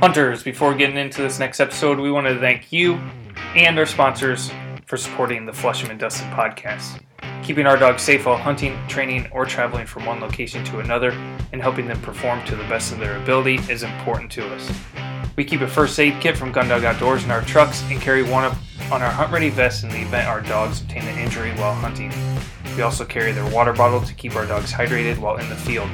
Hunters, before getting into this next episode, we want to thank you and our sponsors for supporting the Flushing and Dustin podcast. Keeping our dogs safe while hunting, training, or traveling from one location to another and helping them perform to the best of their ability is important to us. We keep a first aid kit from Gundog Outdoors in our trucks and carry one on our hunt ready vest in the event our dogs obtain an injury while hunting. We also carry their water bottle to keep our dogs hydrated while in the field.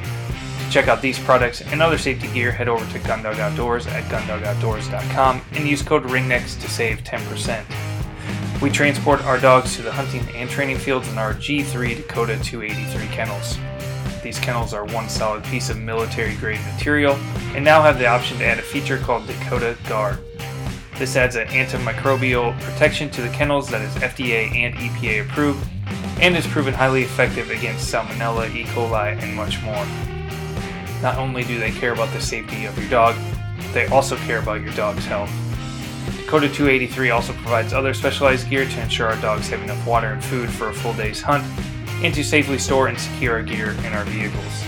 Check out these products and other safety gear, head over to Gundog Outdoors at gundogoutdoors.com and use code RINGNECKS to save 10%. We transport our dogs to the hunting and training fields in our G3 Dakota 283 kennels. These kennels are one solid piece of military grade material and now have the option to add a feature called Dakota Guard. This adds an antimicrobial protection to the kennels that is FDA and EPA approved and is proven highly effective against Salmonella, E. coli, and much more. Not only do they care about the safety of your dog, they also care about your dog's health. Dakota 283 also provides other specialized gear to ensure our dogs have enough water and food for a full day's hunt and to safely store and secure our gear in our vehicles.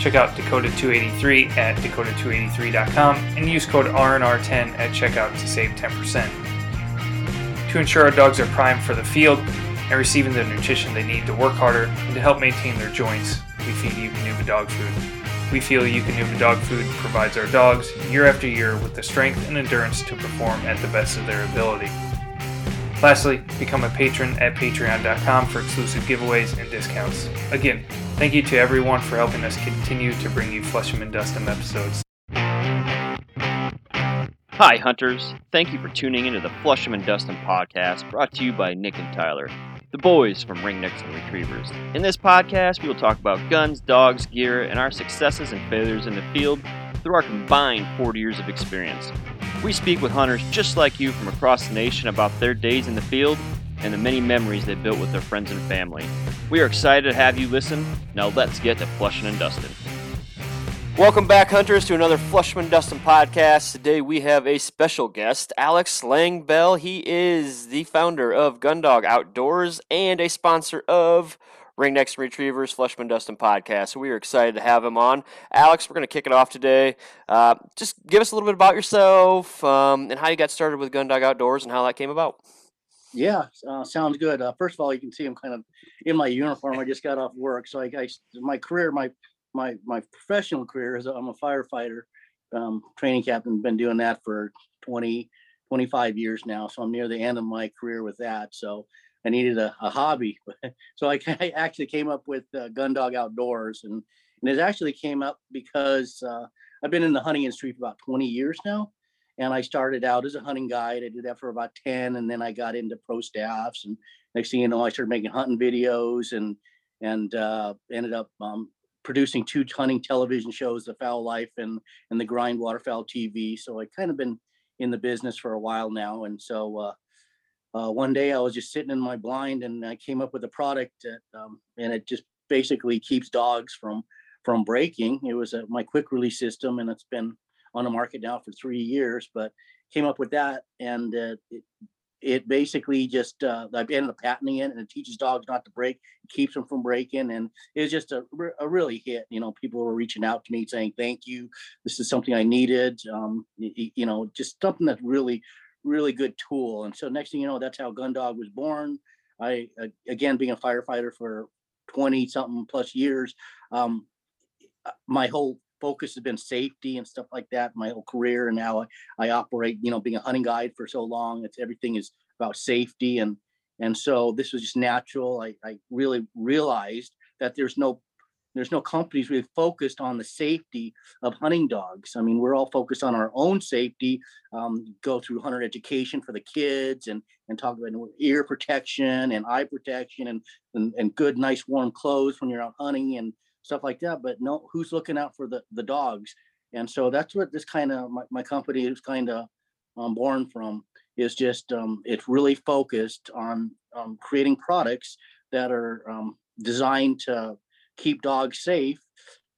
Check out Dakota 283 at dakota283.com and use code RNR10 at checkout to save 10%. To ensure our dogs are primed for the field and receiving the nutrition they need to work harder and to help maintain their joints, we feed Eukanuba dog food. We feel Eukanuba dog food provides our dogs, year after year, with the strength and endurance to perform at the best of their ability. Lastly, become a patron at patreon.com for exclusive giveaways and discounts. Again, thank you to everyone for helping us continue to bring you Flushing and Dustin episodes. Hi, hunters. Thank you for tuning into the Flushing and Dustin podcast brought to you by Nick and Tyler, the boys from Ringnecks and Retrievers. In this podcast, we will talk about guns, dogs, gear, and our successes and failures in the field through our combined 40 years of experience. We speak with hunters just like you from across the nation about their days in the field and the many memories they built with their friends and family. We are excited to have you listen. Now let's get to Flushing and Dustin. Welcome back, hunters, to another Flushing and Dustin podcast. Today we have a special guest, Alex Langbell. He is the founder of Gundog Outdoors and a sponsor of Ringnecks and Retrievers Flushing and Dustin podcast. So we are excited to have him on. Alex, we're going to kick it off today. Uh, just give us a little bit about yourself um, and how you got started with Gundog Outdoors and how that came about. Yeah, uh, sounds good. Uh, first of all, you can see I'm kind of in my uniform. I just got off work, so I, I my career, my my my professional career is I'm a firefighter, um, training captain. Been doing that for 20, 25 years now. So I'm near the end of my career with that. So I needed a, a hobby. so I, I, actually came up with uh, Gundog Outdoors, and and it actually came up because uh, I've been in the hunting industry for about 20 years now. And I started out as a hunting guide. I did that for about 10, and then I got into pro staffs. And next thing you know, I started making hunting videos and and uh, ended up um, producing two hunting television shows, The Fowl Life and and the Grind Waterfowl TV. So I kind of been in the business for a while now, and so uh, uh, one day I was just sitting in my blind and I came up with a product that, um, and it just basically keeps dogs from from breaking. It was a, my quick release system, and it's been on the market now for three years. But came up with that, and uh, it, it basically just uh, I ended up patenting it, and it teaches dogs not to break, keeps them from breaking, and it's just a, a really hit. You know, people were reaching out to me saying, "Thank you, this is something I needed." Um, you, you know, just something that's really, really good tool. And so next thing you know, that's how Gundog was born. I again, being a firefighter for twenty something plus years, um, my whole focus has been safety and stuff like that my whole career and now I, I operate you know being a hunting guide for so long it's everything is about safety and and so this was just natural I, I really realized that there's no there's no companies really focused on the safety of hunting dogs. I mean, we're all focused on our own safety. Um, go through hunter education for the kids and and talk about ear protection and eye protection and, and and good, nice, warm clothes when you're out hunting and stuff like that. But no, who's looking out for the the dogs? And so that's what this kind of my, my company is kind of um, born from. Is just um, it's really focused on um, creating products that are um, designed to keep dogs safe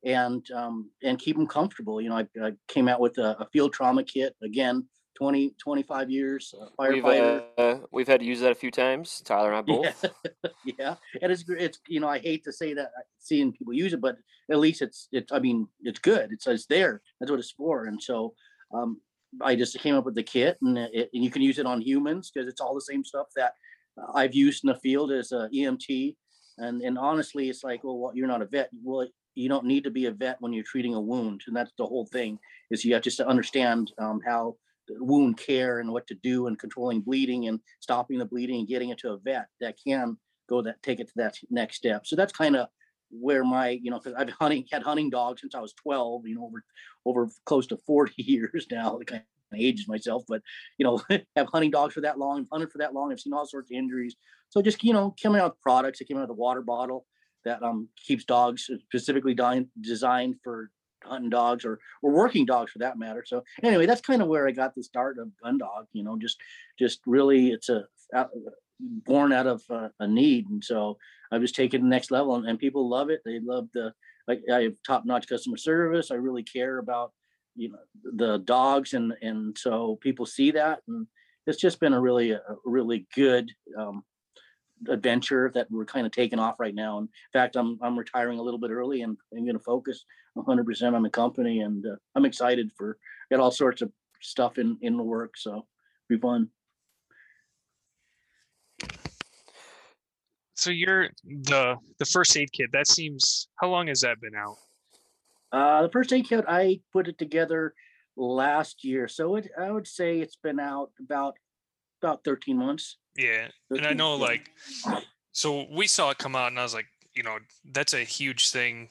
and um, and keep them comfortable. You know, I, I came out with a, a, field trauma kit again. 20, 25 years uh, firefighter. We've, uh, we've had to use that a few times. Tyler and I both. Yeah. yeah, and it's it's you know I hate to say that seeing people use it, but at least it's it's I mean it's good. It's it's there. That's what it's for. And so um, I just came up with the kit, and, it, and you can use it on humans because it's all the same stuff that I've used in the field as a EMT. And and honestly, it's like, well, you're not a vet. Well, you don't need to be a vet when you're treating a wound, and that's the whole thing. Is you have just to understand um, how wound care and what to do and controlling bleeding and stopping the bleeding and getting it to a vet that can go that take it to that next step. So that's kind of where my you know because I've hunting had hunting dogs since I was 12. You know over over close to 40 years now. Kind of ages myself, but you know have hunting dogs for that long, hunted for that long. I've seen all sorts of injuries. So just you know coming out with products. It came out of the water bottle that um keeps dogs specifically dying, designed for hunting dogs or or working dogs for that matter. So anyway, that's kind of where I got the start of Gun Dog. You know, just just really it's a born out of a need, and so I was taking the next level, and, and people love it. They love the like I have top notch customer service. I really care about you know the dogs, and and so people see that, and it's just been a really a really good um, adventure that we're kind of taking off right now. In fact, I'm I'm retiring a little bit early, and I'm going to focus 100% on the company, and uh, I'm excited for got all sorts of stuff in in the work, so be fun. So you're the the first aid kit. That seems. How long has that been out? Uh, the first aid kit I put it together last year, so it I would say it's been out about about 13 months. Yeah, and I know like, so we saw it come out, and I was like, you know, that's a huge thing,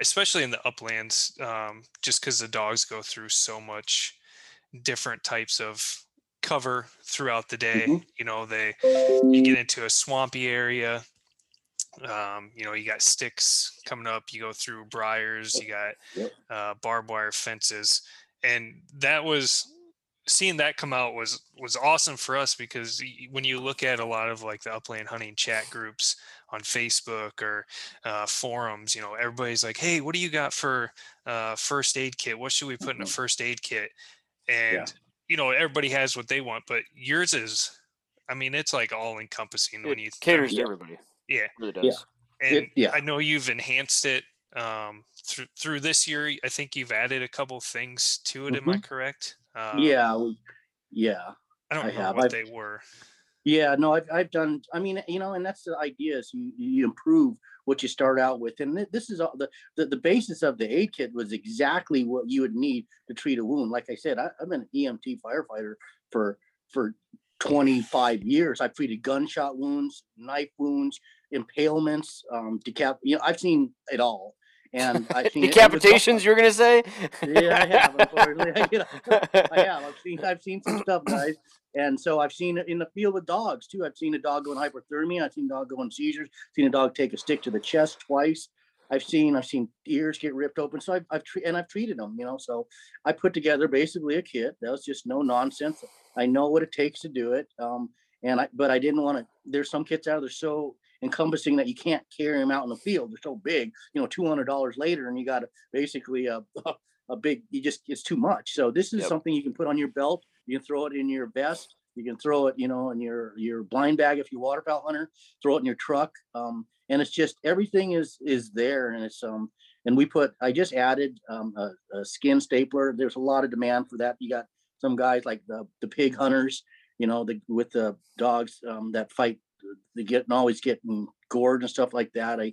especially in the uplands, um, just because the dogs go through so much different types of cover throughout the day. Mm-hmm. You know, they you get into a swampy area. Um, you know, you got sticks coming up. You go through briars. You got uh, barbed wire fences, and that was seeing that come out was was awesome for us because when you look at a lot of like the upland hunting chat groups on Facebook or uh, forums, you know, everybody's like, "Hey, what do you got for uh, first aid kit? What should we put in a mm-hmm. first aid kit?" And yeah you know everybody has what they want but yours is i mean it's like all encompassing when you caters to everybody yeah it really does yeah. and it, yeah. i know you've enhanced it um through through this year i think you've added a couple things to it mm-hmm. am i mm-hmm. correct um, yeah yeah i don't I know have. what I've, they were yeah no I've, I've done i mean you know and that's the idea is you, you improve what you start out with. And this is all the, the, the basis of the aid kit was exactly what you would need to treat a wound. Like I said, I, I've been an EMT firefighter for for 25 years. I've treated gunshot wounds, knife wounds, impalements, um, decap. You know, I've seen it all. And I've seen decapitations. You're gonna say? yeah, I have. Unfortunately, you know, I have. I've seen. I've seen some stuff, guys. And so I've seen it in the field with dogs too. I've seen a dog go in hypothermia. I've seen a dog go in seizures. I've Seen a dog take a stick to the chest twice. I've seen I've seen ears get ripped open. So I've, I've tre- and I've treated them. You know, so I put together basically a kit that was just no nonsense. I know what it takes to do it. Um, and I but I didn't want to. There's some kits out there so encompassing that you can't carry them out in the field. They're so big. You know, two hundred dollars later, and you got basically a a big. You just it's too much. So this is yep. something you can put on your belt you can throw it in your vest. You can throw it, you know, in your your blind bag if you're waterfowl hunter. Throw it in your truck, um, and it's just everything is is there, and it's um. And we put. I just added um, a, a skin stapler. There's a lot of demand for that. You got some guys like the the pig hunters, you know, the with the dogs um, that fight. They get and always getting gored and stuff like that. I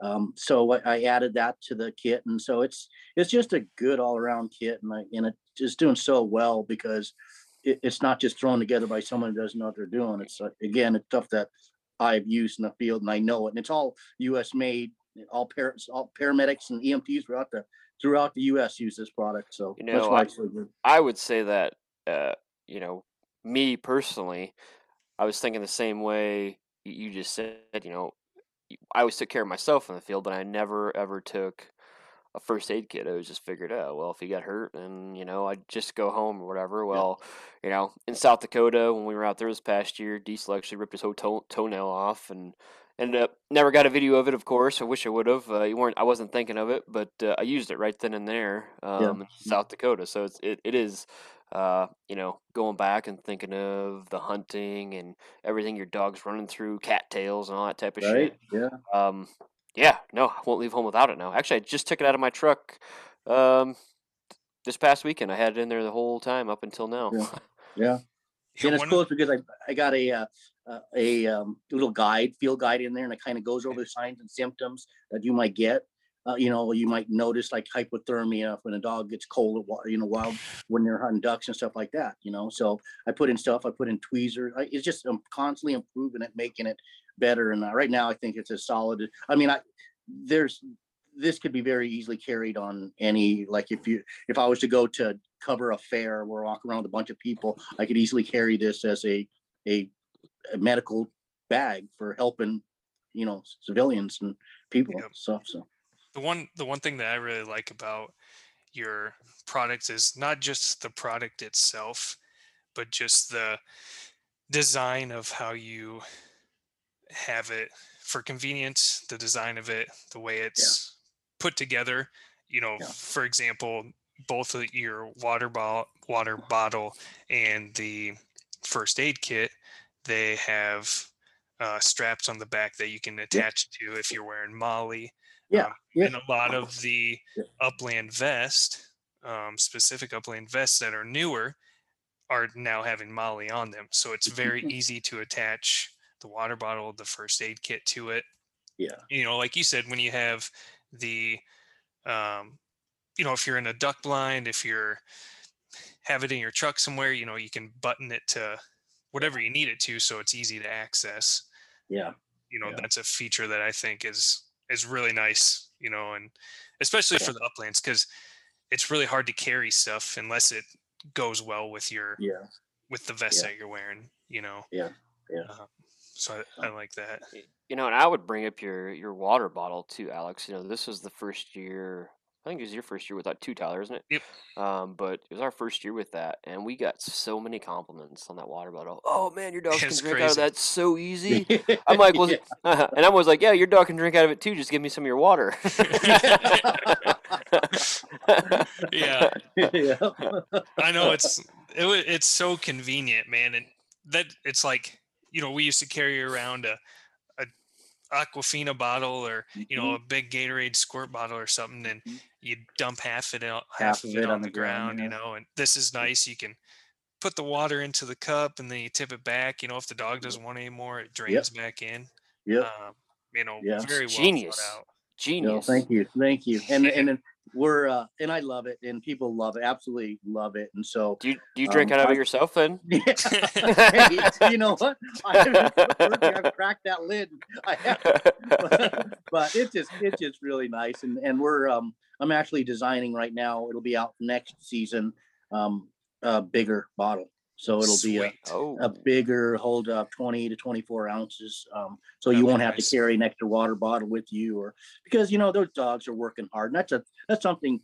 um, so I, I, added that to the kit, and so it's it's just a good all around kit, and I, and it is doing so well because it, it's not just thrown together by someone who doesn't know what they're doing. It's uh, again, it's stuff that I've used in the field and I know it, and it's all U.S. made. All parents, all paramedics and EMTs throughout the throughout the U.S. use this product. So you know, I, I, would say that uh, you know me personally, I was thinking the same way you just said. You know, I always took care of myself in the field, but I never ever took a first aid kit. I was just figured out, well, if he got hurt and, you know, I'd just go home or whatever. Well, yeah. you know, in South Dakota, when we were out there this past year, Diesel actually ripped his whole toe- toenail off and ended up, never got a video of it, of course. I wish I would have. Uh, you weren't, I wasn't thinking of it, but uh, I used it right then and there um, yeah. in South Dakota. So it's, it, it is, uh, you know, going back and thinking of the hunting and everything your dog's running through, cattails and all that type of right? shit. Yeah. Um, yeah, no, I won't leave home without it now. Actually, I just took it out of my truck um, this past weekend. I had it in there the whole time up until now. Yeah. Yeah. And it's one cool of- because I, I got a, uh, a, um, little guide, field guide in there and it kind of goes over the signs and symptoms that you might get. Uh, you know, you might notice like hypothermia when a dog gets cold, you know, wild, when they're hunting ducks and stuff like that, you know? So I put in stuff, I put in tweezers. I, it's just, I'm constantly improving it, making it better. And uh, right now I think it's a solid, I mean, I, there's, this could be very easily carried on any, like if you, if I was to go to cover a fair or walk around with a bunch of people, I could easily carry this as a, a, a medical bag for helping, you know, civilians and people and stuff. So, the one the one thing that I really like about your product is not just the product itself, but just the design of how you have it for convenience, the design of it, the way it's put together. You know, Yeah. for example, both of your water bottle water bottle and the first aid kit, they have uh, straps on the back that you can attach to if you're wearing MOLLE yeah, Um, yeah, and a lot of the Yeah. upland vest, um, specific upland vests that are newer, are now having MOLLE on them. So it's very Mhm. easy to attach the water bottle, the first aid kit to it. yeah, You know, like you said, when you have the, um, you know, if you're in a duck blind, if you're have it in your truck somewhere, you know, you can button it to whatever you need it to, so it's easy to access yeah, you know Yeah. that's a feature that i think is is really nice you know and especially Yeah. for the uplands because it's really hard to carry stuff unless it goes well with your yeah, with the vest Yeah. that you're wearing you know Yeah, yeah. uh, so I, I like that You know, and I would bring up your your water bottle too, Alex. You know, this was the first year. I think it was your first year with that two Tyler, isn't it? Yep. Um, but it was our first year with that, and we got so many compliments on that water bottle. Oh man, your dog can It's drink out of crazy. that so easy. I'm like, well, and I was like, yeah, your dog can drink out of it too. Just give me some of your water. yeah yeah, i know it's it, it's so convenient man and that it's like you know we used to carry around a a aquafina bottle or you know a big gatorade squirt bottle or something and Mhm. you dump half it out Half half, of of it on, the ground, yeah. you know and this is nice you can put the water into the cup and then you tip it back you know if the dog doesn't want any more it drains back in Yep. um, you know Yeah. very well Genius. out Genius. No, thank you, thank you, and and then we're uh, and I love it, and people love it, absolutely love it, and so Do you do you drink Um, out of I- it yourself then? hey, you know what? I haven't cracked that lid. I but it's just it's just really nice, and and we're um I'm actually designing right now. It'll be out next season, um a bigger bottle, so it'll be a oh, a bigger hold up 20 to 24 ounces um so you won't have nice. to carry an extra water bottle with you or because you know those dogs are working hard and that's a that's something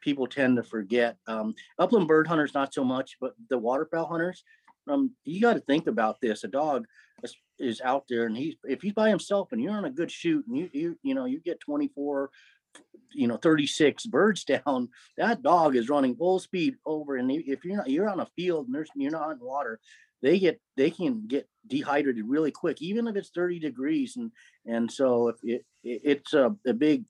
people tend to forget. Um upland bird hunters not so much but the waterfowl hunters um you got to think about this. A dog is, is out there and he's if he's by himself and you're on a good shoot and you you you know you get 24 you know 36 birds down that dog is running full speed over and if you're not you're on a field and there's you're not in water they get they can get dehydrated really quick even if it's 30 degrees. And and so if it, it it's a, a big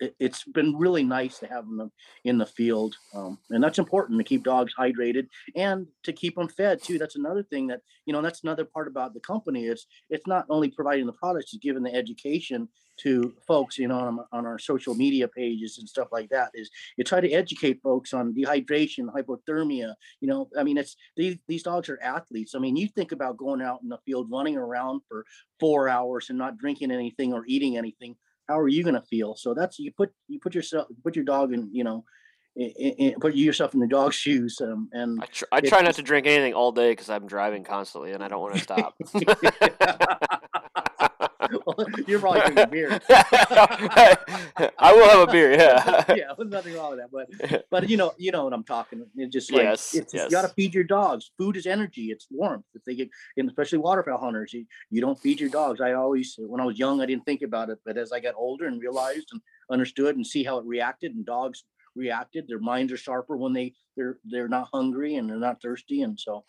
it, it's been really nice to have them in the field um, and that's important to keep dogs hydrated and to keep them fed too. That's another thing that you know that's another part about the company it's it's not only providing the products it's giving the education to folks you know on, on our social media pages and stuff like that is you try to educate folks on dehydration hypothermia you know i mean it's these, these dogs are athletes. I mean you think about going out in the field running around for four hours and not drinking anything or eating anything how are you going to feel so that's you put you put yourself put your dog in you know i- i- put yourself in the dog's shoes um, and I, tr- I try not to drink anything all day because I'm driving constantly and I don't want to stop. You're probably drinking beer I will have a beer. Yeah. yeah, there's nothing wrong with that. But but you know, you know what I'm talking. It's just like Yes, it's yes. you gotta feed your dogs. Food is energy, it's warmth. If they get and especially waterfowl hunters, you, you don't feed your dogs. I always when I was young I didn't think about it, but as I got older and realized and understood and see how it reacted and dogs reacted, their minds are sharper when they they're they're not hungry and they're not thirsty. And so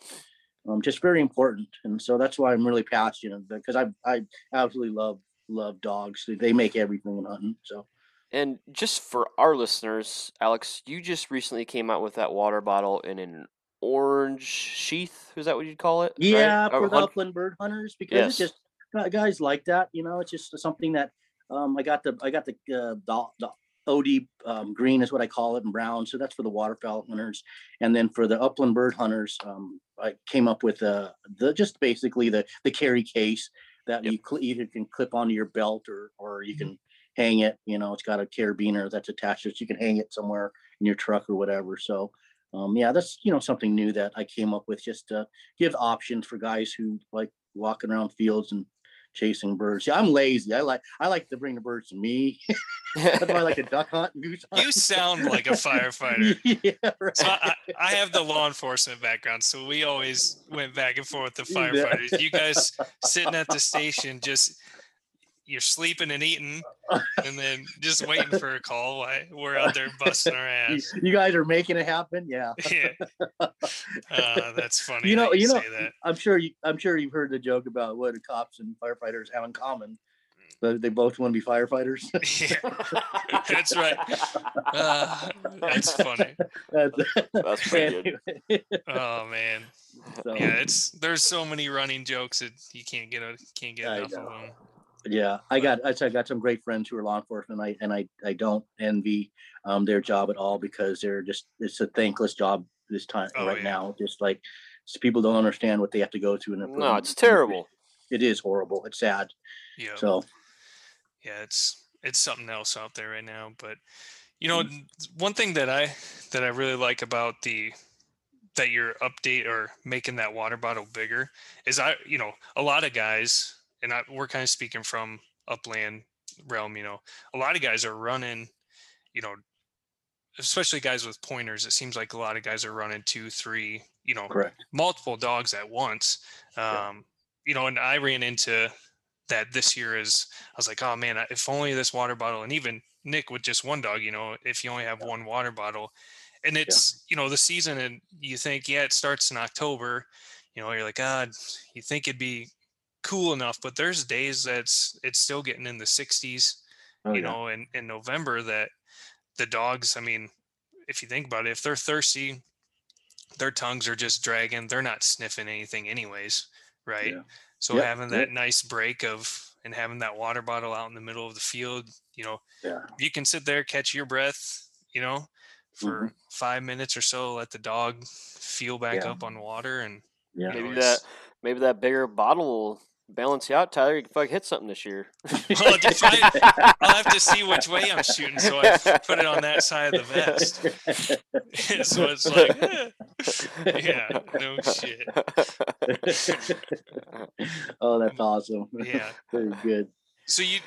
um just very important. And so that's why I'm really passionate because I I absolutely love love dogs. They make everything in hunting. So And just for our listeners, Alex, you just recently came out with that water bottle in an orange sheath. Is that what you'd call it? Yeah, Or for the upland bird hunters because Yes. it's just guys like that. You know, it's just something that um, I got the I got the uh, the, the OD um, green is what I call it and brown. So that's for the waterfowl hunters, and then for the upland bird hunters, um, I came up with uh, the just basically the the carry case that Yep. you cl- either can clip onto your belt or or you can hang it. You know, it's got a carabiner that's attached, so you can hang it somewhere in your truck or whatever. So. Um, yeah, that's you know something new that I came up with just to give options for guys who like walking around fields and chasing birds. Yeah, I'm lazy. I like I like to bring the birds to me. That's why I like to duck hunt and goose hunt. You sound like a firefighter. yeah, right. So I, I have the law enforcement background, so we always went back and forth with the firefighters. You guys sitting at the station, just you're sleeping and eating, and then just waiting for a call. While we're out there busting our you, ass. you guys are making it happen. Yeah. Yeah, uh, that's funny. You know, that you know, say that. I'm sure you I'm sure you've heard the joke about what cops and firefighters have in common. But they both want to be firefighters. Yeah, that's right. Uh, that's funny. That's, That's pretty good. Oh man, so, yeah. It's there's so many running jokes that you can't get a, can't get I enough of them. Yeah, I got I said I got some great friends who are law enforcement. I and I I don't envy um their job at all because they're just it's a thankless job this time Oh, right yeah. now. Just like s- people don't understand what they have to go through. And no, it's terrible. It is horrible. It's sad. Yeah. So yeah it's it's something else out there right now but you know one thing that i that i really like about the that your update or making that water bottle bigger is i you know a lot of guys and I, we're kind of speaking from upland realm you know a lot of guys are running you know especially guys with pointers it seems like a lot of guys are running two three you know correct. multiple dogs at once. Um, Yeah. You know, and I ran into that this year is I was like, oh man, if only this water bottle, and even Nick with just one dog, you know, if you only have one water bottle, and it's you know the season, and you think, yeah, it starts in October, you know, you're like, God, you think it'd be cool enough, but there's days that's it's still getting in the 60s, Oh, you yeah. know, in in November that the dogs, I mean, if you think about it, if they're thirsty, their tongues are just dragging. They're not sniffing anything, anyways, right? Yeah. So Yep, having yep. that nice break of and having that water bottle out in the middle of the field, you know, Yeah. you can sit there, catch your breath, you know, for Mm-hmm. five minutes or so, let the dog feel back Yeah. up on water, and Yeah. you know, Maybe that maybe that bigger bottle will balance you out, Tyler. You can fucking hit something this year. Well, if I- I'll have to see which way I'm shooting, so I put it on that side of the vest. so it's like, eh. yeah, no shit. oh, that's awesome. Yeah. Very good. So you,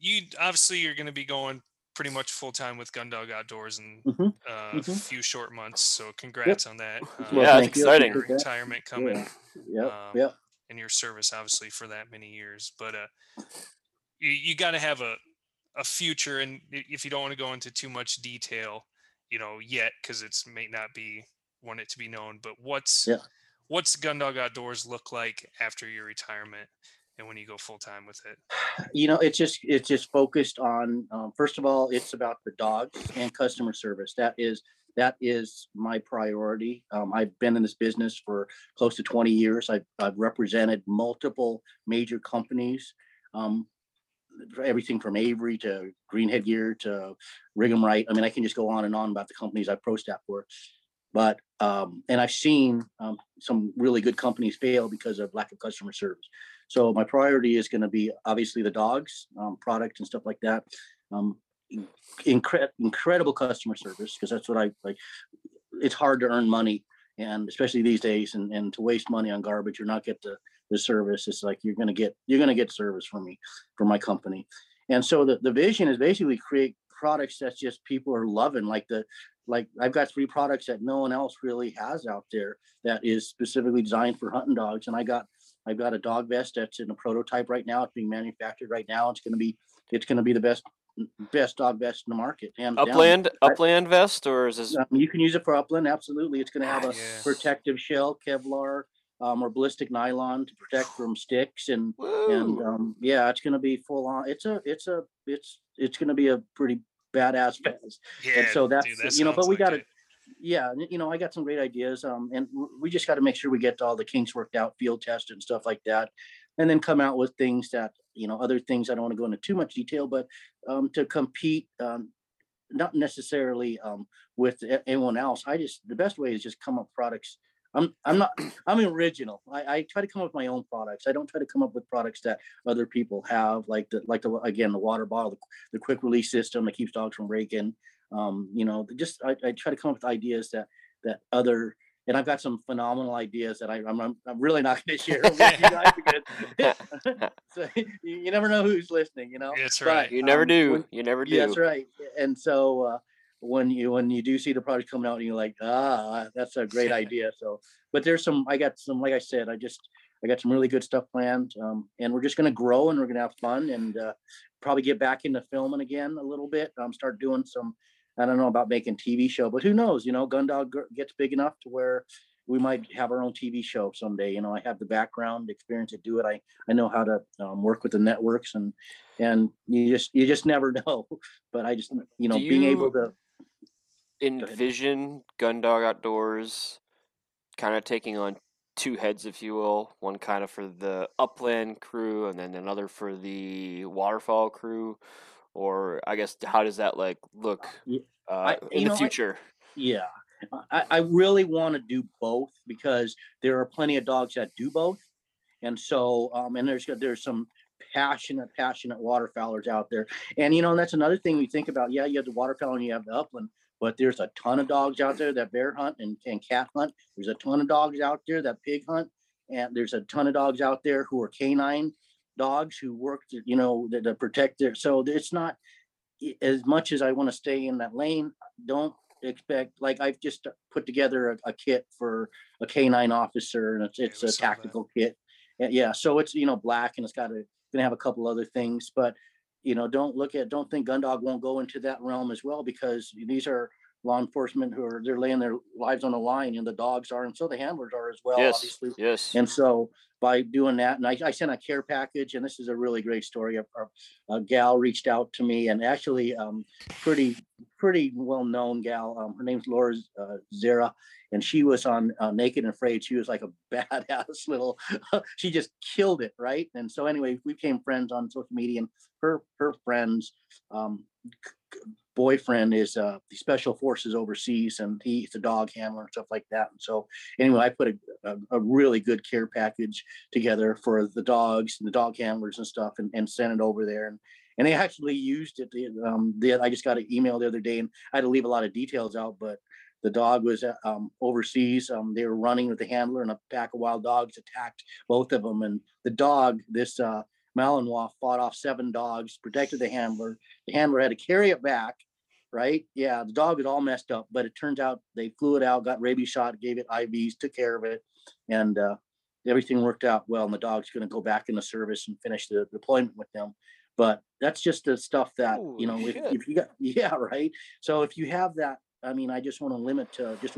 you obviously you're going to be going pretty much full time with Gundog Outdoors in Mhm, uh, a mhm. few short months. So congrats on that. Well, Yeah, that's exciting. your Appreciate that. retirement coming Yeah. Yep. um, Yep. In your service, obviously for that many years, but uh, you you got to have a a future, and if you don't want to go into too much detail, you know, yet because it's may not be want it to be known, but what's Yeah. what's Gundog Outdoors look like after your retirement and when you go full time with it? you know it's just it's just focused on um, first of all it's about the dogs and customer service that is that is my priority. Um, i've been in this business for close to 20 years. I've, I've represented multiple major companies um, everything from avery to greenhead gear to rig'em right i mean i can just go on and on about the companies I've pro staff for. But um, and i've seen um, some really good companies fail because of lack of customer service. So my priority is going to be obviously the dogs, um, product and stuff like that. Um, incre- incredible customer service because that's what I like. It's hard to earn money, and especially these days, and, and to waste money on garbage or not get the the service. It's like you're to get you're to get service from me, from my company, and so the the vision is basically create products that just people are loving, like the like I've got three products that no one else really has out there that is specifically designed for hunting dogs, and I got I've got a dog vest that's in a prototype right now. It's being manufactured right now. It's going to be it's going to be the best best dog vest in the market. And upland upland vest or is this Um, you can use it for upland. Absolutely, it's going to have a Yeah. protective shell, Kevlar, um, or ballistic nylon to protect from sticks and and um, yeah, it's gonna be full on. It's a it's a it's it's gonna be a pretty badass vest Yeah. so that's- dude, that you know, but we like gotta- it. Yeah, you know, I got some great ideas. Um, and we just got to make sure we get all the kinks worked out, field tested and stuff like that, and then come out with things that you know, other things. I don't want to go into too much detail, but um, to compete, um, not necessarily um with anyone else. I just the best way is just come up products. I'm I'm not I'm original. I, I try to come up with my own products. I don't try to come up with products that other people have, like the like the again the water bottle, the, the quick release system that keeps dogs from breaking. Um, you know, just I, I try to come up with ideas that that other and I've got some phenomenal ideas that I, I'm I'm I'm really not going to share with you guys because so you, you never know who's listening. You know, That's But, right. You never um, do. when- you never do. yeah, that's right. And so uh, when you when you do see the product coming out, and you're like, ah, that's a great idea. So, but there's some. I got some. Like I said, I just I got some really good stuff planned, um, and we're just gonna grow and we're gonna have fun and uh, probably get back into filming again a little bit. Um, start doing some. I don't know about making TV show, but who knows? You know, Gundog gets big enough to where we might have our own TV show someday. You know, I have the background experience to do it. I I know how to um, work with the networks and and you just you just never know. But I just you know Do being able to envision Gundog Outdoors kind of taking on two heads, if you will. One kind of for the upland crew, and then another for the waterfowl crew. Or I guess how does that like look uh, I- in the know, I- future? yeah. I, I really want to do both because there are plenty of dogs that do both. And so, um, and there's there's some passionate, passionate waterfowlers out there. And you know, that's another thing we think about. Yeah, you have the waterfowl and you have the upland, but there's a ton of dogs out there that bear hunt and, and cat hunt. There's a ton of dogs out there that pig hunt, and there's a ton of dogs out there who are canine dogs who work, to, you know, to, to protect their. So it's not as much as I want to stay in that lane. Don't expect like I've just put together a, a kit for a canine officer, and it's it's we a tactical kit. Yeah, so it's you know black and it's got a gonna have a couple other things, but you know don't look at don't think Gundog won't go into that realm as well because these are law enforcement who are they're laying their lives on the line and the dogs are and so the handlers are as well yes, obviously yes. and so by doing that, and I, I sent a care package, and this is a really great story. A, a- a gal reached out to me, and actually, um, pretty pretty well known gal. Um, her name's Laura uh, Zerra, and she was on uh, Naked and Afraid. She was like a badass little. she just killed it, right? And so anyway, we became friends on social media, and her her friends. Um, c- boyfriend is uh the special forces overseas and he's a dog handler and stuff like that and so anyway i put a, a, a really good care package together for the dogs and the dog handlers and stuff and, and sent it over there and and they actually used it um i just got an email the other day and i had to leave a lot of details out but the dog was uh, um, overseas um, they were running with the handler and a pack of wild dogs attacked both of them and the dog this uh malinois fought off seven dogs protected the handler. The handler had to carry it back right? Yeah the dog was all messed up but it turns out they flew it out got rabies shot gave it ivs took care of it and uh, everything worked out well and the dog's going to go back in the service and finish the deployment with them. But that's just the stuff that you know if, if you got yeah right? So if you have that i mean i just want to limit to just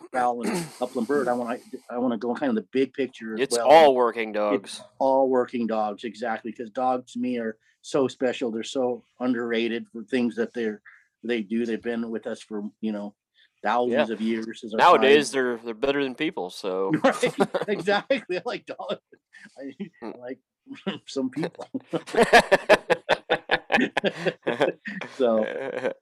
waterfowl and upland bird i want to i want to go kind of the big picture It's well. all working dogs. all working dogs exactly because dogs to me are so special they're so underrated for things that they're they do they've been with us for you know thousands of years as Nowadays, kind. they're they're better than people. So right exactly I like dogs I, Mm. like some people so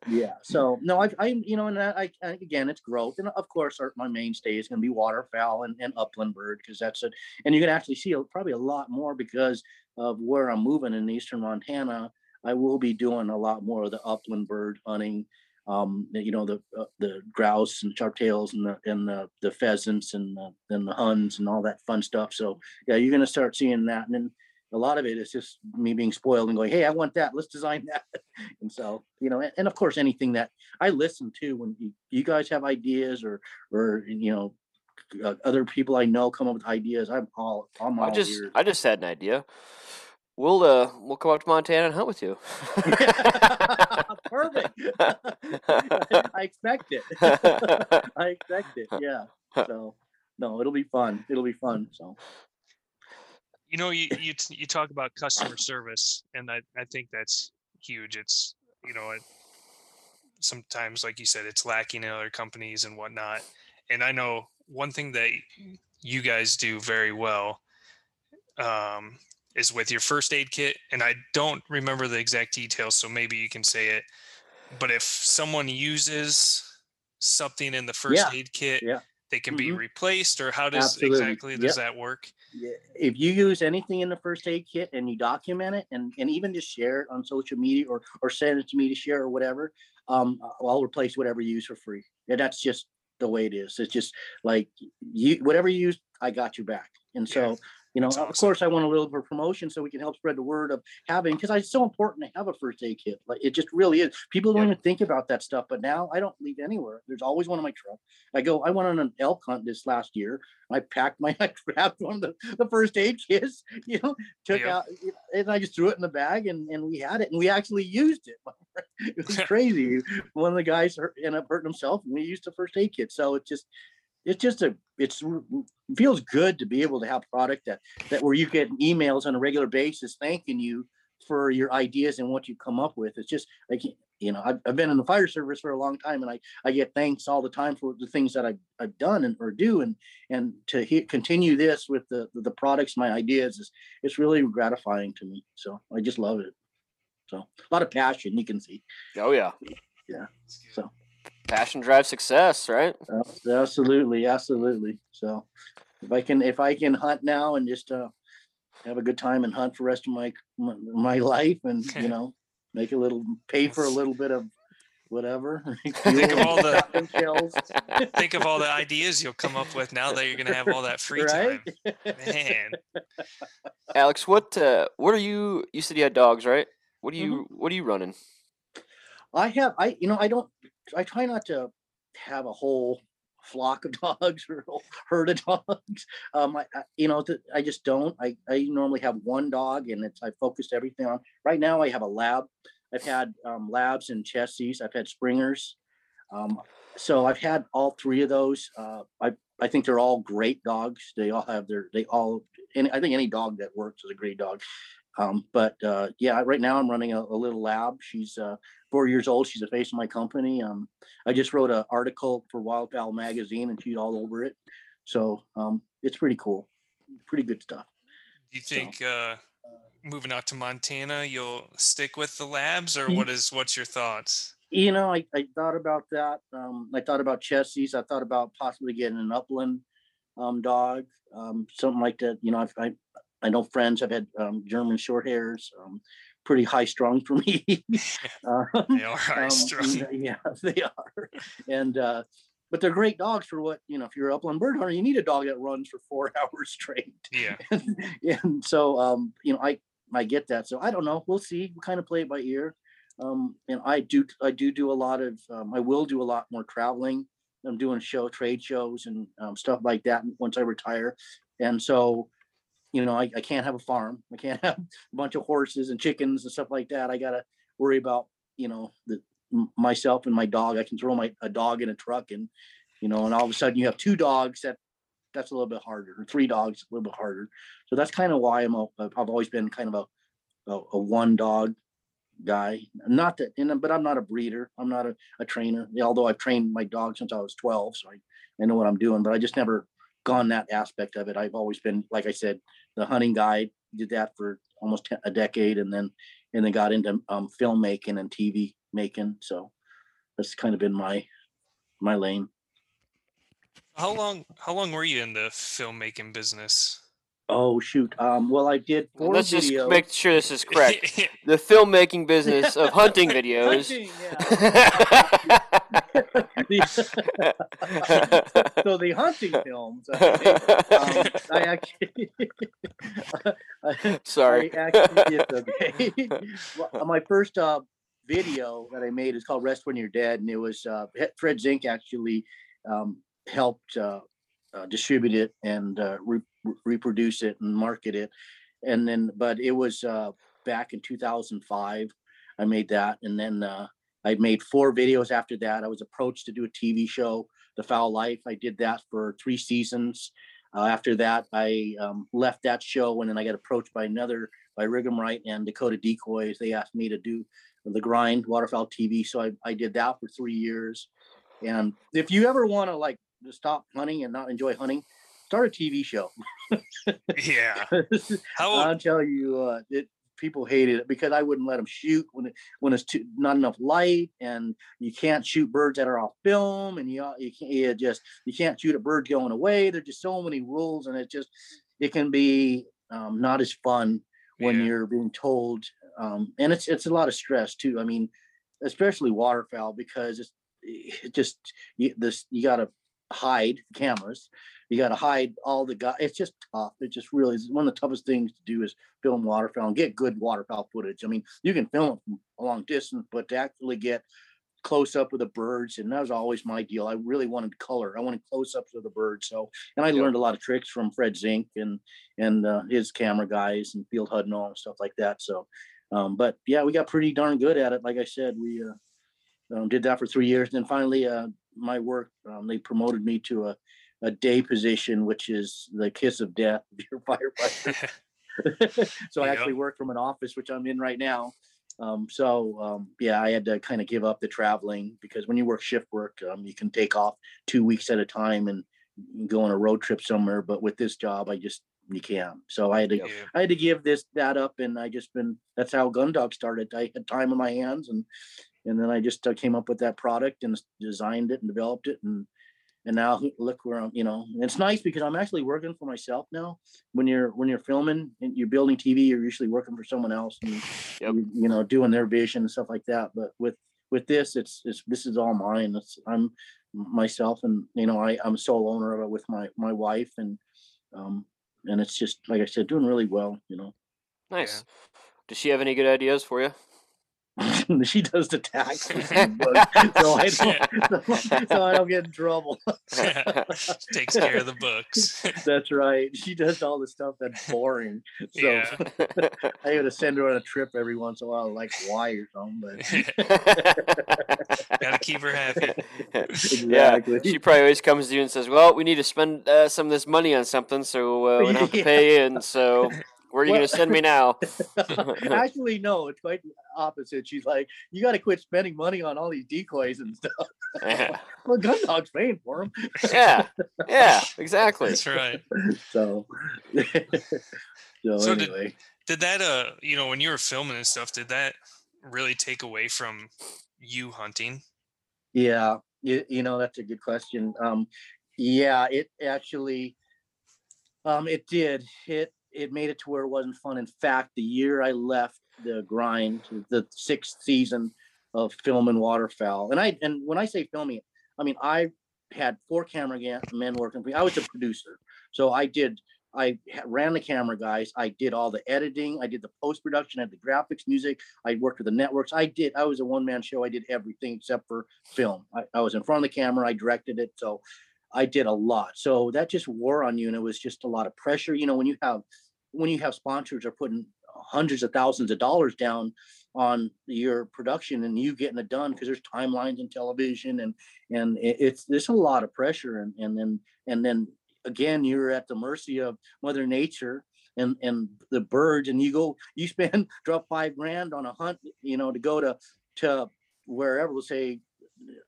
yeah so no i i you know and i, I again it's growth and of course our, my mainstay is going to be waterfowl and, and upland bird because that's it and you're going to actually see probably a lot more because of where i'm moving in eastern montana i will be doing a lot more of the upland bird hunting um you know the uh, the grouse and sharptails and the and the, the pheasants and the, and the huns and all that fun stuff so yeah you're going to start seeing that and then a lot of it is just me being spoiled and going hey i want that let's design that and so you know and, and of course anything that i listen to when you, you guys have ideas or or you know uh, other people i know come up with ideas i'm all i'm all I just ears. I just had an idea. We'll uh we'll come up to Montana and hunt with you. perfect i expect it i expect it yeah so no, it'll be fun. It'll be fun. So You know, you you t- you talk about customer service, and I I think that's huge. It's you know, it, sometimes like you said, it's lacking in other companies and whatnot. And I know one thing that you guys do very well um, is with your first aid kit, and I don't remember the exact details, so maybe you can say it. But if someone uses something in the first Yeah, aid kit, yeah. they can be Mhm. replaced, or how does Absolutely. exactly does Yep. that work? If you use anything in the first aid kit and you document it and, and even just share it on social media or, or send it to me to share or whatever, um, I'll replace whatever you use for free. And that's just the way it is. It's just like you, whatever you use, I got you back. And so, you know, that's of course I want a little bit of promotion so we can help spread the word of having, because it's so important to have a first aid kit. Like it just really is. People don't Yep. even think about that stuff, but now I don't leave anywhere. There's always one in my truck. I go, I went on an elk hunt this last year. I packed my, I grabbed one of the, the first aid kits, you know, took Yeah. out, and I just threw it in the bag and, and we had it and we actually used it. It was crazy. One of the guys hurt, ended up hurting himself and we used the first aid kit. So it just, it's just a, it's, r- feels good to be able to have product that, that where you get emails on a regular basis thanking you for your ideas and what you come up with. It's just like, you know, I've, I've been in the fire service for a long time and I, I get thanks all the time for the things that I've, I've done and or do and and to he, continue this with the the products my ideas is it's really gratifying to me so i just love it so a lot of passion you can see Oh yeah, yeah. so Passion drives success, right? abs- absolutely absolutely so if i can if i can hunt now and just uh have a good time and hunt for the rest of my my, my life and you know make a little pay for a little bit of whatever Think of all the- Think of all the ideas you'll come up with now that you're gonna have all that free right time. Man, Alex, what uh, what are you? You said you had dogs, right? What are you Mm-hmm. What are you running? I have, I, you know, I don't, I try not to have a whole flock of dogs or herd of dogs. Um, I, I you know, th- I just don't. I, I normally have one dog and it's, I focused everything on. Right now I have a lab. I've had um, labs and chessies. I've had springers. Um, so I've had all three of those. Uh, I, I think they're all great dogs. They all have their, they all, I think any dog that works is a great dog. Um, but uh, yeah, right now I'm running a, a little lab. She's uh, four years old. She's the face of my company. Um, I just wrote an article for Wildfowl magazine and she's all over it. So um, it's pretty cool. Pretty good stuff. do you So- think uh, moving out to Montana, you'll stick with the labs, or what is what's your thoughts? You know, I, I thought about that. Um, I thought about Chessies. I thought about possibly getting an upland um, dog, um, something like that. You know, I've, I, I know friends have had um, German short hairs, um, pretty high strung for me. um, They are high Um, strung. Yeah, they are. And uh, but they're great dogs for what you know. If you're an upland bird hunter, you need a dog that runs for four hours straight. Yeah, and so um, you know, I I get that. So I don't know. We'll see. We kind of play it by ear. Um, and I do I do do a lot of um, I will do a lot more traveling. I'm doing show trade shows and um, stuff like that once I retire. And so, you know, I, I can't have a farm. I can't have a bunch of horses and chickens and stuff like that. I gotta worry about you know the myself and my dog. I can throw my a dog in a truck and you know, and all of a sudden you have two dogs that that's a little bit harder, or three dogs a little bit harder. So that's kind of why I'm a, I've always been kind of a, a, a one dog guy. Not that, and, but I'm not a breeder. I'm not a, a trainer. Although I've trained my dog since I was 12, so I, I know what I'm doing. But I just never gone that aspect of it. I've always been, like I said, the hunting guide. Did that for almost a decade, and then and then got into um, filmmaking and TV making. So that's kind of been my my lane. how long how long were you in the filmmaking business? Oh shoot. Um, well, I did four Let's just make sure this is correct. the filmmaking business of hunting videos. Hunting, yeah. So the hunting films. okay, Um, I actually. Sorry. I actually did okay. Well, my first uh, video that I made is called "Rest When You're Dead," and it was uh, Fred Zink actually um, helped uh, uh, distribute it and uh, re- re- reproduce it and market it. And then, but it was uh, back in 2005. I made that, and then uh, I made four videos after that. I was approached to do a TV show, The Fowl Life. I did that for three seasons. Uh, after that, I um, left that show, and then I got approached by another by Rig'em Right and Dakota Decoys. They asked me to do the grind waterfowl TV, so I, I did that for three years. And if you ever want to like stop hunting and not enjoy hunting, start a TV show. Yeah. How I'll tell you, uh, it people hated it because I wouldn't let them shoot when it, when it's too, not enough light, and you can't shoot birds that are off film, and you you can't you just you can't shoot a bird going away. There's just so many rules, and it just it can be um, not as fun when Yeah. you're being told, um, and it's it's a lot of stress too. I mean, especially waterfowl because it's it just you, this you got to hide cameras you got to hide all the guys. It's just tough. It just really is one of the toughest things to do is film waterfowl and get good waterfowl footage. I mean, you can film it from a long distance, but to actually get close up with the birds, and that was always my deal. I really wanted color. I wanted close ups of the birds. So, and I learned a lot of tricks from Fred Zink and and uh, his camera guys and Field Hudnall and all stuff like that. So, um, but yeah, we got pretty darn good at it. Like I said, we uh, um, did that for three years. and Then finally, uh, my work, um, they promoted me to a a day position, which is the kiss of death if you're firefighter. so I Yeah. actually work from an office, which I'm in right now. Um, so um, yeah, I had to kind of give up the traveling because when you work shift work, um, you can take off two weeks at a time and go on a road trip somewhere. But with this job, I just you can't. So I had to yeah. I had to give this that up, and I just been that's how Gundog started. I had time on my hands, and and then I just uh, came up with that product and designed it and developed it, and and now look where I'm. You know, it's nice because I'm actually working for myself now. When you're when you're filming and you're building TV, you're usually working for someone else, and Yep. you, you know doing their vision and stuff like that. But with with this, it's it's this is all mine. It's I'm myself, and you know I I'm sole owner of it with my my wife, and um and it's just like I said, doing really well. You know. Nice. Does she have any good ideas for you? she does the taxes, and books, so I don't, so I don't get in trouble. Takes care of the books. That's right. She does all the stuff that's boring. So Yeah. I got to send her on a trip every once in a while, like Hawaii or something. But Gotta keep her happy. Exactly. Yeah, she probably always comes to you and says, "Well, we need to spend uh, some of this money on something, so uh, we don't have to Yeah. pay." And so, where are you Well- going to send me now? Actually, no, it's quite the opposite. She's like, you got to quit spending money on all these decoys and stuff. yeah, Well, Gun Dog's paying for them. yeah, yeah, exactly. That's right. So, so, So did- Did that uh you know when you were filming and stuff, did that really take away from you hunting? Yeah, you, you know that's a good question. Um, yeah, it actually, um, it did. It it made it to where it wasn't fun. In fact, the year I left the grind, the sixth season of filming waterfowl, and I and when I say filming, I mean I had four camera men working for me. I was a producer, so I did. I ran the camera guys. I did all the editing. I did the post production. I did the graphics, music. I worked with the networks. I did. I was a one man show. I did everything except for film. I, I was in front of the camera. I directed it. So I did a lot. So that just wore on you, and it was just a lot of pressure. You know, when you have when you have sponsors are putting hundreds of thousands of dollars down on your production and you getting it done because there's timelines in television and and it, it's there's a lot of pressure and and then and then again you're at the mercy of mother nature and and the birds and you go you spend drop five grand on a hunt you know to go to to wherever we'll say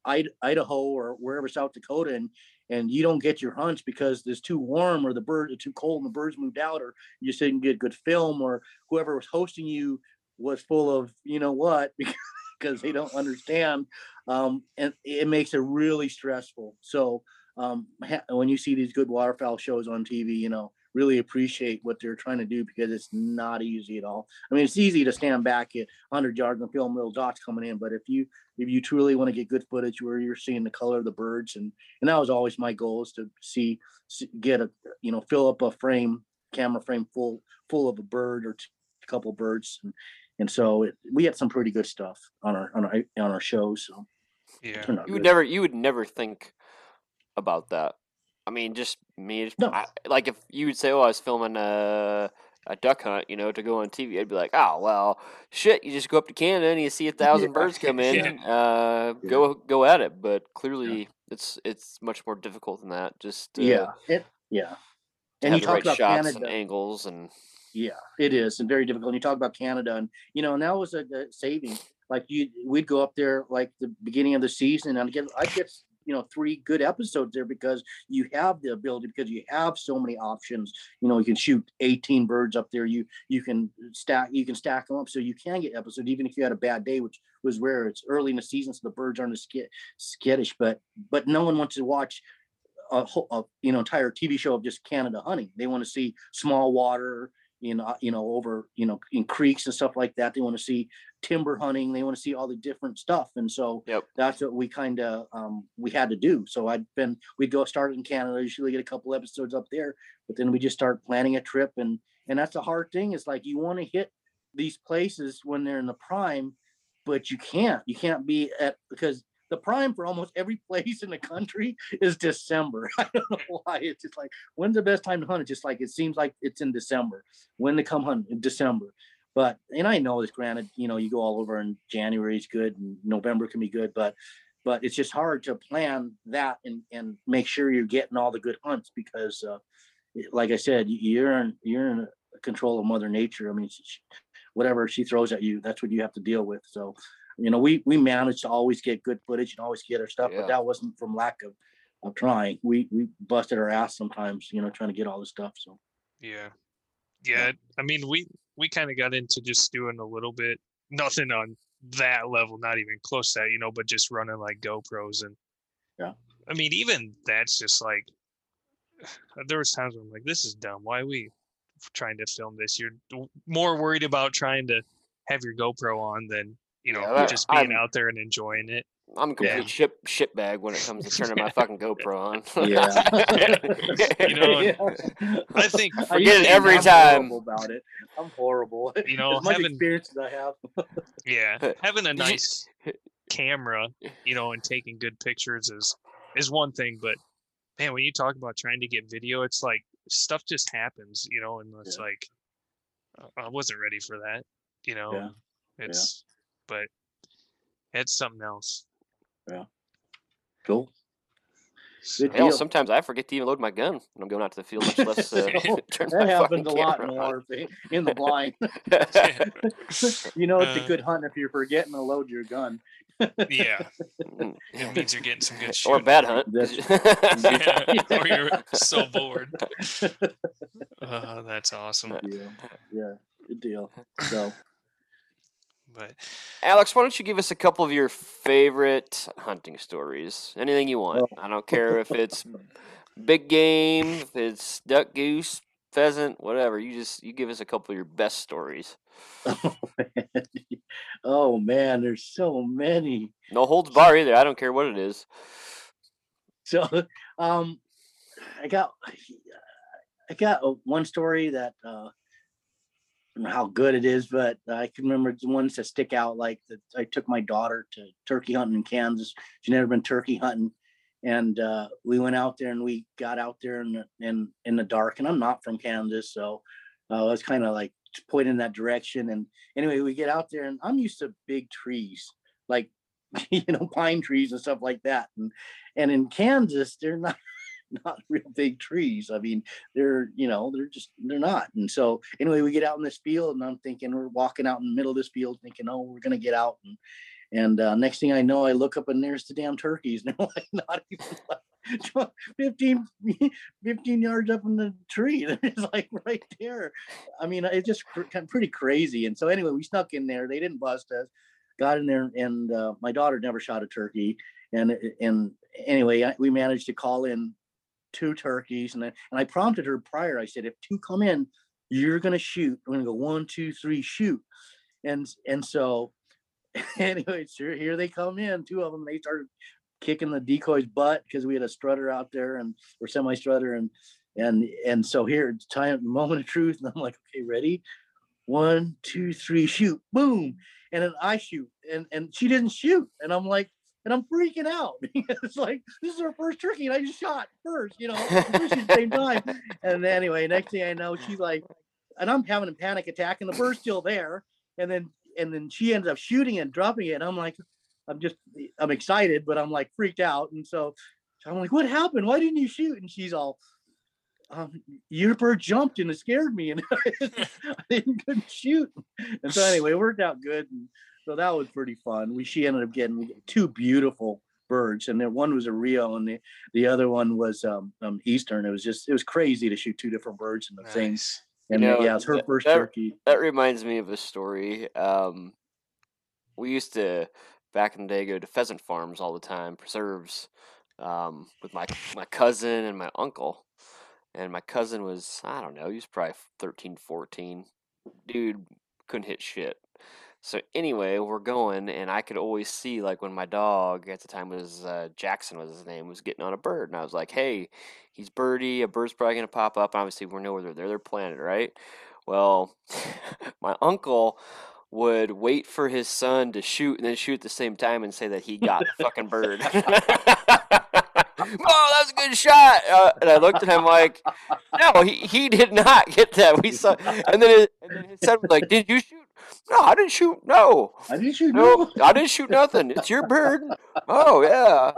Idaho or wherever South Dakota and and you don't get your hunts because it's too warm or the birds are too cold and the birds moved out or you just didn't get good film or whoever was hosting you was full of you know what because they don't understand um, and it makes it really stressful. So um, when you see these good waterfowl shows on tv you know really appreciate what they're trying to do because it's not easy at all i mean it's easy to stand back at 100 yards and film little dots coming in but if you if you truly want to get good footage where you're seeing the color of the birds and and that was always my goal is to see, get a you know fill up a frame camera frame full full of a bird or a couple birds and and so it, we had some pretty good stuff on our on our on our shows so Yeah. You would good. never, you would never think about that. I mean, just me. No. I, like if you would say, "Oh, I was filming a a duck hunt," you know, to go on TV, I'd be like, "Oh, well, shit! You just go up to Canada and you see a thousand Yeah. birds come in. Yeah. Uh, go go at it." But clearly, it's it's much more difficult than that. Just uh, Yeah, it, yeah. And you talk right about shots Canada. and angles and Yeah, it is, and very difficult. And you talk about Canada, and you know, and that was a, a saving. Like you, we'd go up there like the beginning of the season, and get I get you know three good episodes there because you have the ability because you have so many options. You know, you can shoot eighteen birds up there. You you can stack you can stack them up so you can get episodes even if you had a bad day, which was rare. It's early in the season, so the birds aren't as skit, skittish. But but no one wants to watch a whole a, you know entire TV show of just Canada hunting. They want to see small water, you know, you know, over you know in creeks and stuff like that. They want to see timber hunting. They want to see all the different stuff, and so Yep. that's what we kind of um, we had to do. So I'd been we'd go start in Canada, usually get a couple episodes up there, but then we just start planning a trip, and and that's the hard thing. Is like you want to hit these places when they're in the prime, but you can't. You can't be at because the prime for almost every place in the country is December. I don't know why. It's just like when's the best time to hunt? It's just like it seems like it's in December. When to come hunt in December. But and I know this granted, you know, you go all over and January is good and November can be good, but but it's just hard to plan that and and make sure you're getting all the good hunts because uh like I said, you're in you're in control of Mother Nature. I mean, she, whatever she throws at you, that's what you have to deal with. So, you know, we we managed to always get good footage and always get our stuff, Yeah. but that wasn't from lack of of trying. We we busted our ass sometimes, you know, trying to get all the stuff. So Yeah. Yeah. I mean, we we kind of got into just doing a little bit, nothing on that level, not even close to that, you know, but just running like GoPros and Yeah. I mean, even that's just like there was times when I'm like, this is dumb. Why are we trying to film this? You're more worried about trying to have your GoPro on than you know Yeah, just being I'm- out there and enjoying it. I'm a complete Yeah. ship shit bag when it comes to turning my fucking GoPro on. Yeah. You know, Yeah. I think I Forget it every I'm time. About it, I'm horrible. You know, as much having- experience as I have. Yeah, having a nice camera, you know, and taking good pictures is is one thing, but man, when you talk about trying to get video, it's like stuff just happens, you know, and it's Yeah. like I wasn't ready for that, you know. Yeah, It's but it's something else. Yeah. Cool. Good Hell, deal. sometimes I forget to even load my gun when I'm going out to the field, much less uh, turn my that happens a lot camera more in the blind. You know, it's a Uh, good hunt if you're forgetting to load your gun. yeah, it means you're getting some good shit. or a bad hunt. Yeah, or you're so bored. Uh, that's awesome. Yeah, yeah, good deal. So, But Alex, why don't you give us a couple of your favorite hunting stories? Anything you want. I don't care if it's big game, if it's duck, goose, pheasant, whatever. You just you give us a couple of your best stories. oh man, oh, man. there's so many. No holds bar either. I don't care what it is. So, um, I got, I got uh, one story that, uh, Know how good it is, but I can remember the ones that stick out. Like I took my daughter to turkey hunting in Kansas. She'd never been turkey hunting, and uh, we went out there and we got out there in the, in in the dark. And I'm not from Kansas, so uh, I was kind of like pointing in that direction. And anyway, we get out there, and I'm used to big trees, like you know pine trees and stuff like that. And and in Kansas, they're not not real big trees. I mean, they're you know they're just they're not. And so anyway, we get out in this field, and I'm thinking we're walking out in the middle of this field, thinking, oh, we're gonna get out. And and uh, next thing I know, I look up and there's the damn turkeys. And they're like not even like 15, 15 yards up in the tree. It's like right there. I mean, it's just cr- kind of pretty crazy. And so anyway, we snuck in there. They didn't bust us. Got in there, and uh, my daughter never shot a turkey. And and anyway, we managed to call in two turkeys, and I, and I prompted her prior. I said, if two come in, you're gonna shoot. I'm gonna go one, two, three, shoot. And and so anyway, sure, here they come in. Two of them. They started kicking the decoy's butt because we had a strutter out there and or semi strutter and and and so here it's time moment of truth and I'm like okay ready one two three shoot boom and then I shoot and and she didn't shoot and I'm like and I'm freaking out because it's like this is our first turkey and I just shot first you know at the same time and anyway next thing I know she's like and I'm having a panic attack and the bird's still there and then and then she ends up shooting and dropping it and I'm like I'm just I'm excited, but I'm like freaked out. And so I'm like, what happened? Why didn't you shoot? And she's all, um, your bird jumped and it scared me, and I didn't couldn't shoot. And so anyway, it worked out good. And so that was pretty fun. We she ended up getting two beautiful birds, and then one was a Rio, and the the other one was um, um Eastern. It was just it was crazy to shoot two different birds in the same. And You know, yeah, it's her that- first that- turkey. That reminds me of a story. Um, we used to back in the day go to pheasant farms all the time, preserves, um, with my my cousin and my uncle. And my cousin was I don't know, he was probably 13, 14. Dude couldn't hit shit. So anyway, we're going, and I could always see like when my dog at the time was uh, Jackson was his name was getting on a bird, and I was like, "Hey, he's birdie. A bird's probably gonna pop up." Obviously, we know where they're. They're their planet, right? Well, my uncle would wait for his son to shoot and then shoot at the same time and say that he got the fucking bird. oh, that's a good shot. Uh, and I looked at him like, no, he, he did not get that. We saw, and then, his, and then his son was like, did you shoot? No, I didn't shoot. No, I didn't shoot. no, I didn't shoot nothing. It's your bird. Oh yeah,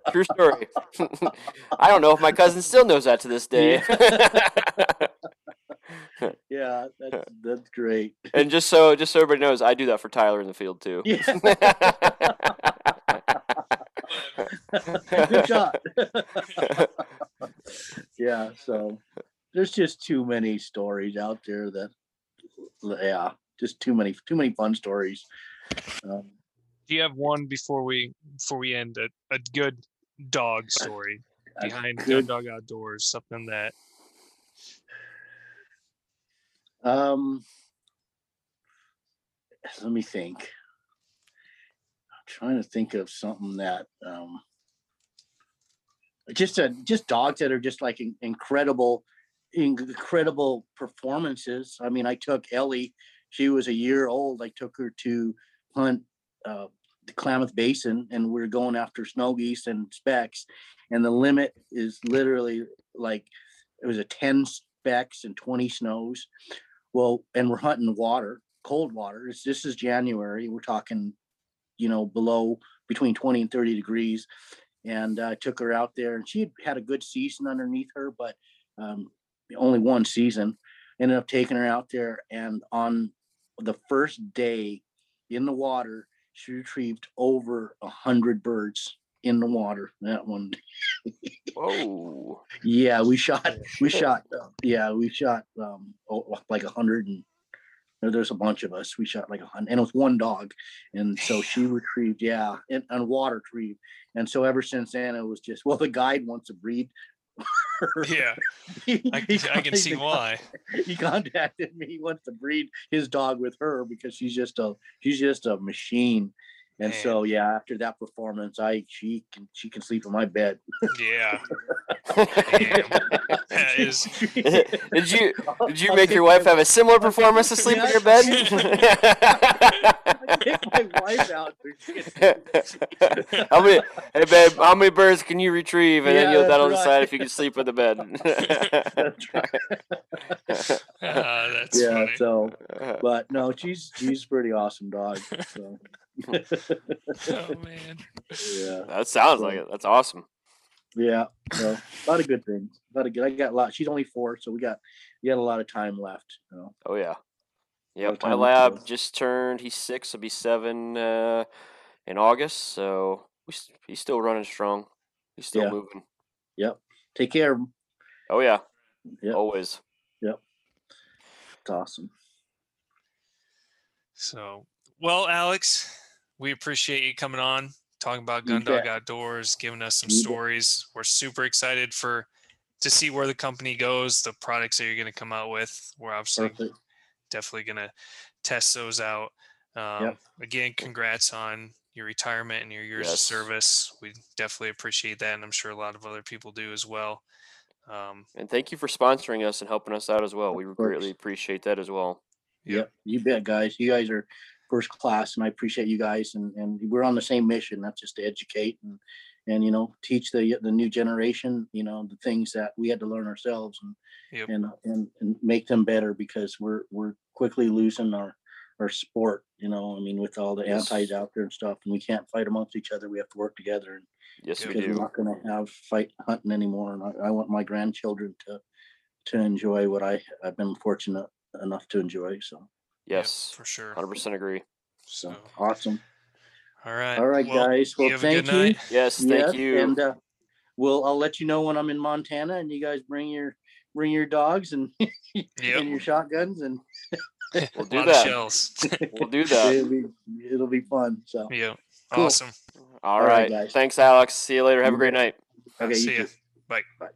true story. I don't know if my cousin still knows that to this day. Yeah, that's that's great. and just so just so everybody knows, I do that for Tyler in the field too. Yeah. Good shot. yeah, so there's just too many stories out there that yeah, just too many too many fun stories. Um, Do you have one before we before we end a, a good dog story behind good- Dog Outdoors? Something that Um, let me think. I'm trying to think of something that um, just a just dogs that are just like incredible, incredible performances. I mean, I took Ellie. She was a year old. I took her to hunt uh, the Klamath Basin, and we are going after snow geese and specks. And the limit is literally like it was a ten specks and twenty snows. Well, and we're hunting water, cold water. It's, this is January. We're talking, you know, below between 20 and 30 degrees. And I took her out there and she had had a good season underneath her, but um, only one season. Ended up taking her out there. And on the first day in the water, she retrieved over a hundred birds in the water that one. Whoa. Yeah, we shot we shot uh, yeah we shot um oh, like a hundred and there's a bunch of us we shot like a hundred and it was one dog and so she retrieved yeah and, and water retrieved and so ever since then it was just well the guide wants to breed her. yeah, I, I can see why. he contacted me he wants to breed his dog with her because she's just a she's just a machine and Man. so yeah after that performance i she can she can sleep in my bed Yeah, that is did you did you make your wife have a similar performance to sleep in your bed? Take my wife out. how many hey babe, how many birds can you retrieve? And then you'll that'll right. decide if you can sleep in the bed. That's right. uh, that's yeah. funny. So, but no, she's she's a pretty awesome dog. So oh man, yeah, that sounds like it. That's awesome. yeah. So a lot of good things. A lot of good. I got a lot. She's only four, so we got we got a lot of time left. So Oh yeah. Yeah. my lab go. just turned. He's six. He'll be seven uh, in August. So we, he's still running strong. He's still Yeah. moving. Yep. Take care. Oh yeah, Yep. always. Yep. It's awesome. So, well, Alex, we appreciate you coming on, talking about You Gun Dog. Outdoors, giving us some You stories. We're super excited for to see where the company goes, the products that you're going to come out with. We're obviously Perfect. definitely going to test those out. Um, Again, congrats on your retirement and your years of service. We definitely appreciate that, and I'm sure a lot of other people do as well. Um, And thank you for sponsoring us and helping us out as well. We Of greatly appreciate that as well. Yep. You bet, guys. You guys are first class, and I appreciate you guys. And and we're on the same mission. That's just to educate and and you know teach the the new generation. You know the things that we had to learn ourselves and Yep. and and and make them better because we're we're quickly losing our our sport. You know, I mean, with all the Yes. antis out there and stuff, and we can't fight amongst each other. We have to work together, and Yes, we because we're not going to have fight hunting anymore. And I, I want my grandchildren to to enjoy what I I've been fortunate enough to enjoy. So, Yep, Yes, for sure. hundred percent agree. so So, awesome. all right. All right, well, guys. Well, have a good thank you. night. Yes, thank Yes, you. And uh, we'll I'll let you know when I'm in Montana, and you guys bring your bring your dogs and Yep. and your shotguns, and We'll do lot that. shells. We'll do that. it'll be it'll be fun. So yep. Cool. Awesome. All All right, right. guys. Thanks, Alex. See you later. Have a great night. okay, See you ya. too. Bye. Bye.